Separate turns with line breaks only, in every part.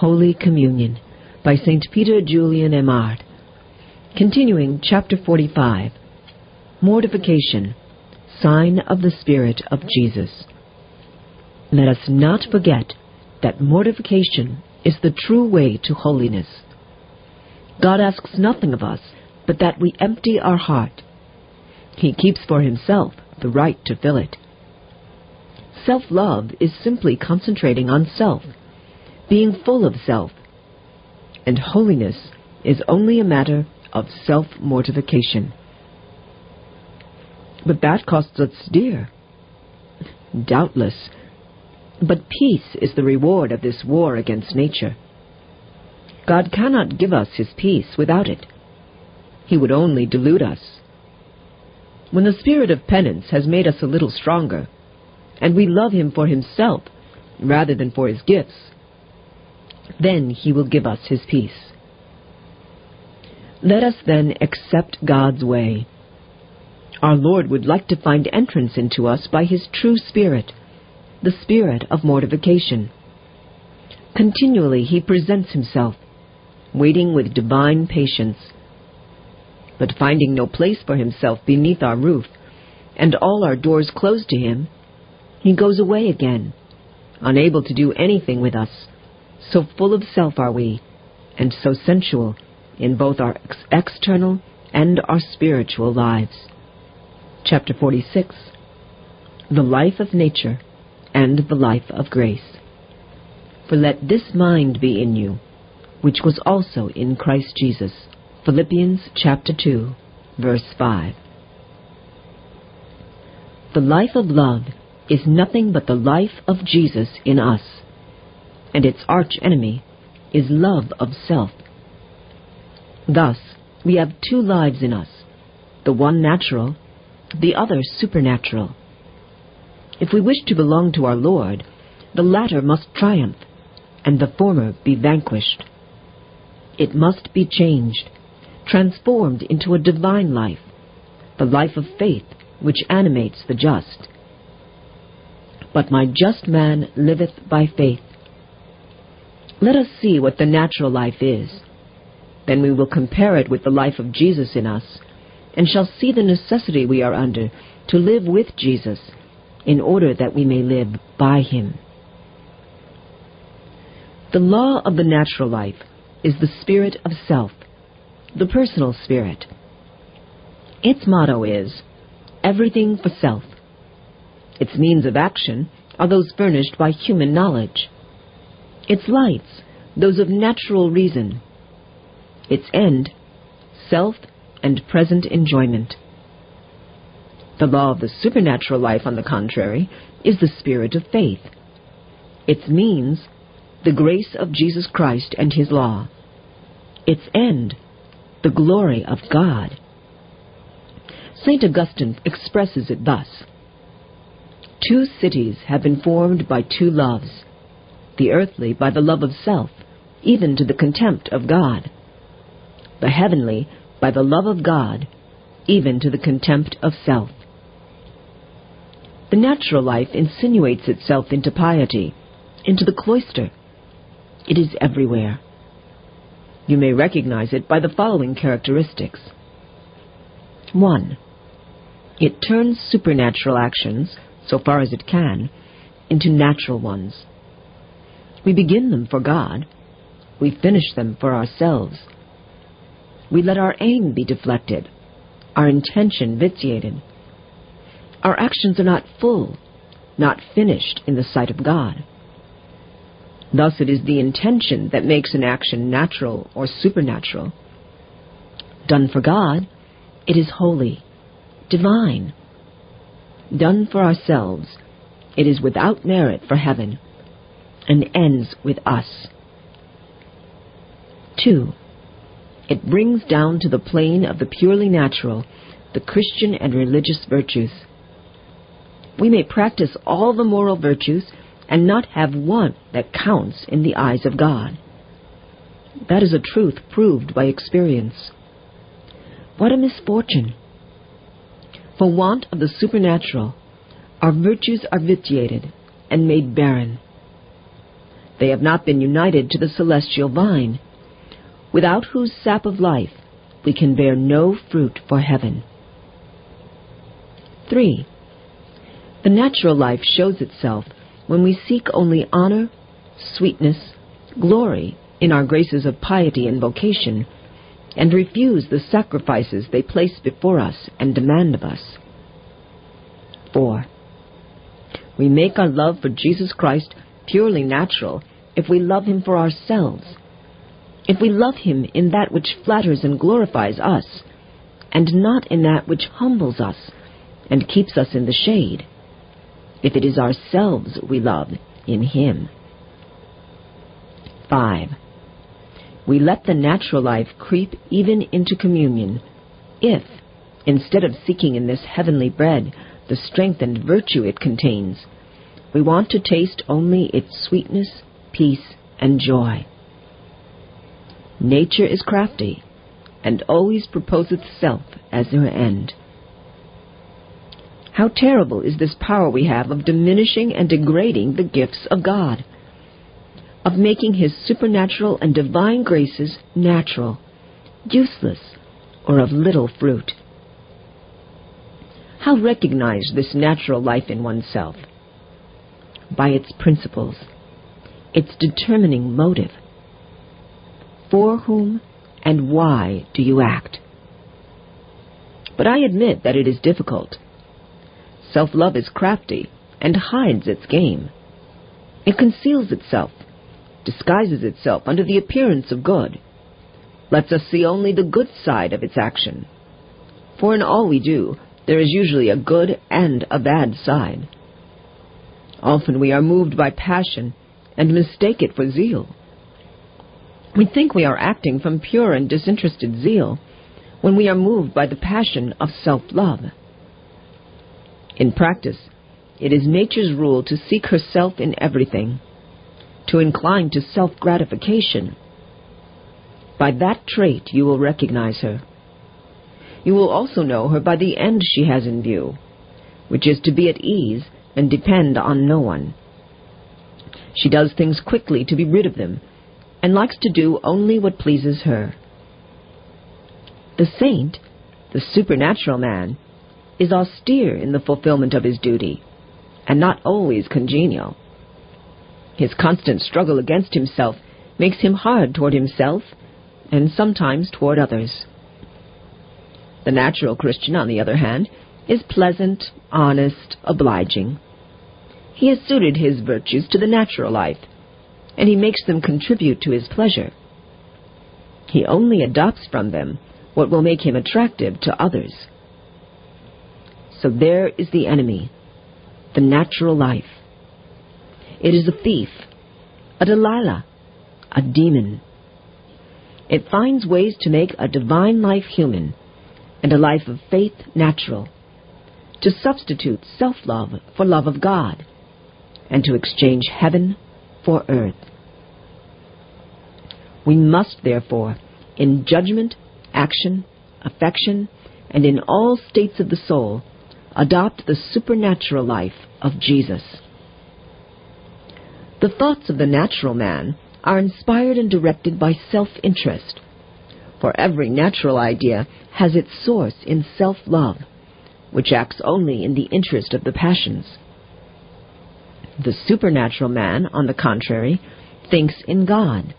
Holy Communion by St. Peter Julian Eymard. Continuing chapter 45 Mortification, Sign of the Spirit of Jesus. Let us not forget that mortification is the true way to holiness. God asks nothing of us but that we empty our heart. He keeps for himself the right to fill it. Self love is simply concentrating on self, being full of self, and holiness is only a matter of self mortification. But that costs us dear. Doubtless. But peace is the reward of this war against nature. God cannot give us his peace without it. He would only delude us. When the spirit of penance has made us a little stronger, and we love him for himself rather than for his gifts, then he will give us his peace. Let us then accept God's way. Our Lord would like to find entrance into us by his true spirit, the spirit of mortification. Continually he presents himself, waiting with divine patience. But finding no place for himself beneath our roof, and all our doors closed to him, he goes away again, unable to do anything with us. So full of self are we, and so sensual in both our ex- external and our spiritual lives. Chapter 46 The Life of Nature and the Life of Grace. For let this mind be in you, which was also in Christ Jesus. Philippians chapter 2, verse 5. The life of love is nothing but the life of Jesus in us, and its arch enemy is love of self. Thus, we have two lives in us, the one natural, the other supernatural. If we wish to belong to our Lord, the latter must triumph, and the former be vanquished. It must be changed, transformed into a divine life, the life of faith which animates the just but my just man liveth by faith. Let us see what the natural life is. Then we will compare it with the life of Jesus in us, and shall see the necessity we are under to live with Jesus, in order that we may live by him. The law of the natural life is the spirit of self, the personal spirit. Its motto is, everything for self. Its means of action are those furnished by human knowledge. Its lights, those of natural reason. Its end, self and present enjoyment. The law of the supernatural life, on the contrary, is the spirit of faith. Its means, the grace of Jesus Christ and his law. Its end, the glory of God. St. Augustine expresses it thus Two cities have been formed by two loves the earthly by the love of self, even to the contempt of God, the heavenly by the love of God, even to the contempt of self. The natural life insinuates itself into piety, into the cloister. It is everywhere. You may recognize it by the following characteristics. 1. It turns supernatural actions so far as it can, into natural ones. We begin them for God. We finish them for ourselves. We let our aim be deflected, our intention vitiated. Our actions are not full, not finished in the sight of God. Thus it is the intention that makes an action natural or supernatural. Done for God, it is holy, divine, done for ourselves, it is without merit for heaven, and ends with us. 2. It brings down to the plane of the purely natural the Christian and religious virtues. We may practice all the moral virtues and not have one that counts in the eyes of God. That is a truth proved by experience. What a misfortune! For want of the supernatural, our virtues are vitiated and made barren. They have not been united to the celestial vine, without whose sap of life we can bear no fruit for heaven. 3. The natural life shows itself when we seek only honor, sweetness, glory in our graces of piety and vocation, and refuse the sacrifices they place before us and demand of us. 4. We make our love for Jesus Christ purely natural if we love him for ourselves, if we love him in that which flatters and glorifies us, and not in that which humbles us and keeps us in the shade, if it is ourselves we love in him. 5. We let the natural life creep even into communion if, instead of seeking in this heavenly bread the strength and virtue it contains, we want to taste only its sweetness, peace, and joy. Nature is crafty, and always proposeth self as her end. How terrible is this power we have of diminishing and degrading the gifts of God, of making His supernatural and divine graces natural, useless, or of little fruit. How recognize this natural life in oneself? By its principles, its determining motive. For whom and why do you act? But I admit that it is difficult. Self love is crafty and hides its game. It conceals itself, disguises itself under the appearance of good, lets us see only the good side of its action. For in all we do, there is usually a good and a bad side. Often we are moved by passion and mistake it for zeal. We think we are acting from pure and disinterested zeal when we are moved by the passion of self love. In practice, it is nature's rule to seek herself in everything, to incline to self gratification. By that trait you will recognize her. You will also know her by the end she has in view, which is to be at ease and depend on no one. She does things quickly to be rid of them and likes to do only what pleases her. The saint, the supernatural man, is austere in the fulfillment of his duty, and not always congenial. His constant struggle against himself makes him hard toward himself and sometimes toward others. The natural Christian, on the other hand, is pleasant, honest, obliging. He has suited his virtues to the natural life and he makes them contribute to his pleasure. He only adopts from them what will make him attractive to others. So there is the enemy, the natural life. It is a thief, a Delilah, a demon. It finds ways to make a divine life human and a life of faith natural, to substitute self love for love of God, and to exchange heaven for earth. We must, therefore, in judgment, action, affection, and in all states of the soul, adopt the supernatural life of Jesus. The thoughts of the natural man are inspired and directed by self interest, for every natural idea has its source in self love, which acts only in the interest of the passions. The supernatural man, on the contrary, thinks in God.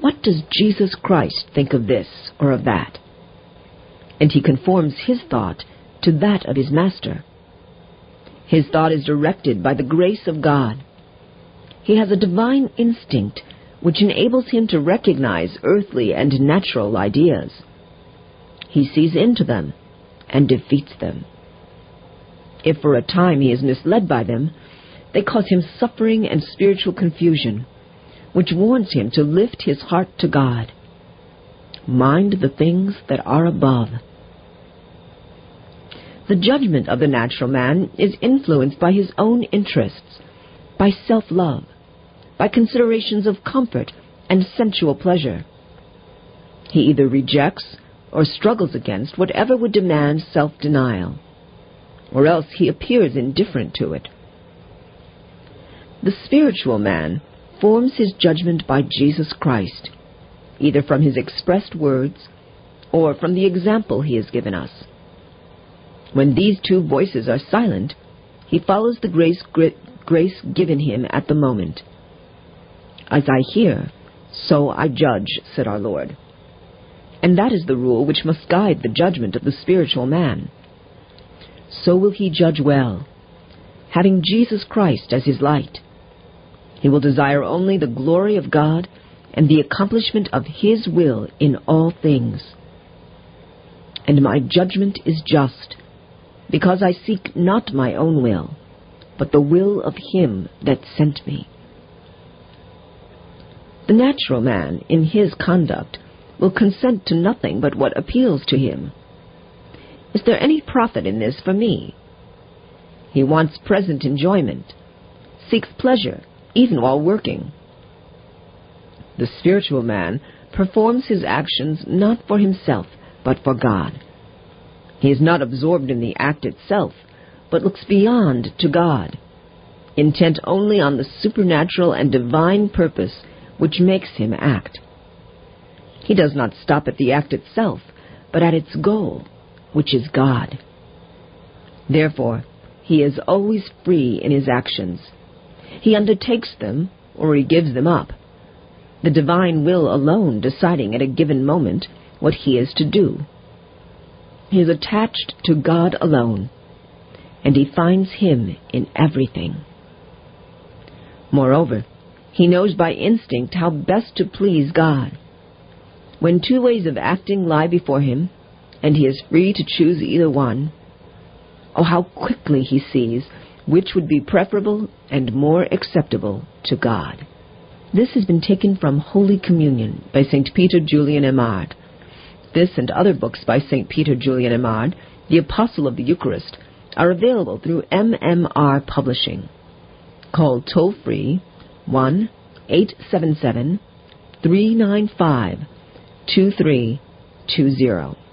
What does Jesus Christ think of this or of that? And he conforms his thought to that of his Master. His thought is directed by the grace of God. He has a divine instinct which enables him to recognize earthly and natural ideas. He sees into them and defeats them. If for a time he is misled by them, they cause him suffering and spiritual confusion, which warns him to lift his heart to God. Mind the things that are above. The judgment of the natural man is influenced by his own interests, by self love, by considerations of comfort and sensual pleasure. He either rejects or struggles against whatever would demand self denial, or else he appears indifferent to it. The spiritual man forms his judgment by Jesus Christ, either from his expressed words or from the example he has given us. When these two voices are silent, he follows the grace, grace given him at the moment. As I hear, so I judge, said our Lord. And that is the rule which must guide the judgment of the spiritual man. So will he judge well, having Jesus Christ as his light. He will desire only the glory of God and the accomplishment of his will in all things. And my judgment is just, because I seek not my own will, but the will of him that sent me. The natural man, in his conduct, will consent to nothing but what appeals to him. Is there any profit in this for me? He wants present enjoyment, seeks pleasure, even while working. The spiritual man performs his actions not for himself, but for God. He is not absorbed in the act itself, but looks beyond to God, intent only on the supernatural and divine purpose which makes him act. He does not stop at the act itself, but at its goal, which is God. Therefore, he is always free in his actions. He undertakes them, or he gives them up. The divine will alone deciding at a given moment what he is to do. He is attached to God alone, and he finds him in everything. Moreover, he knows by instinct how best to please God. When two ways of acting lie before him, and he is free to choose either one, oh, how quickly he sees which would be preferable and more acceptable to God. This has been taken from Holy Communion by St. Peter Julian Eymard. This and other books by St. Peter Julian Eymard, the Apostle of the Eucharist, are available through MMR Publishing. Call toll free 1 877 395 2320.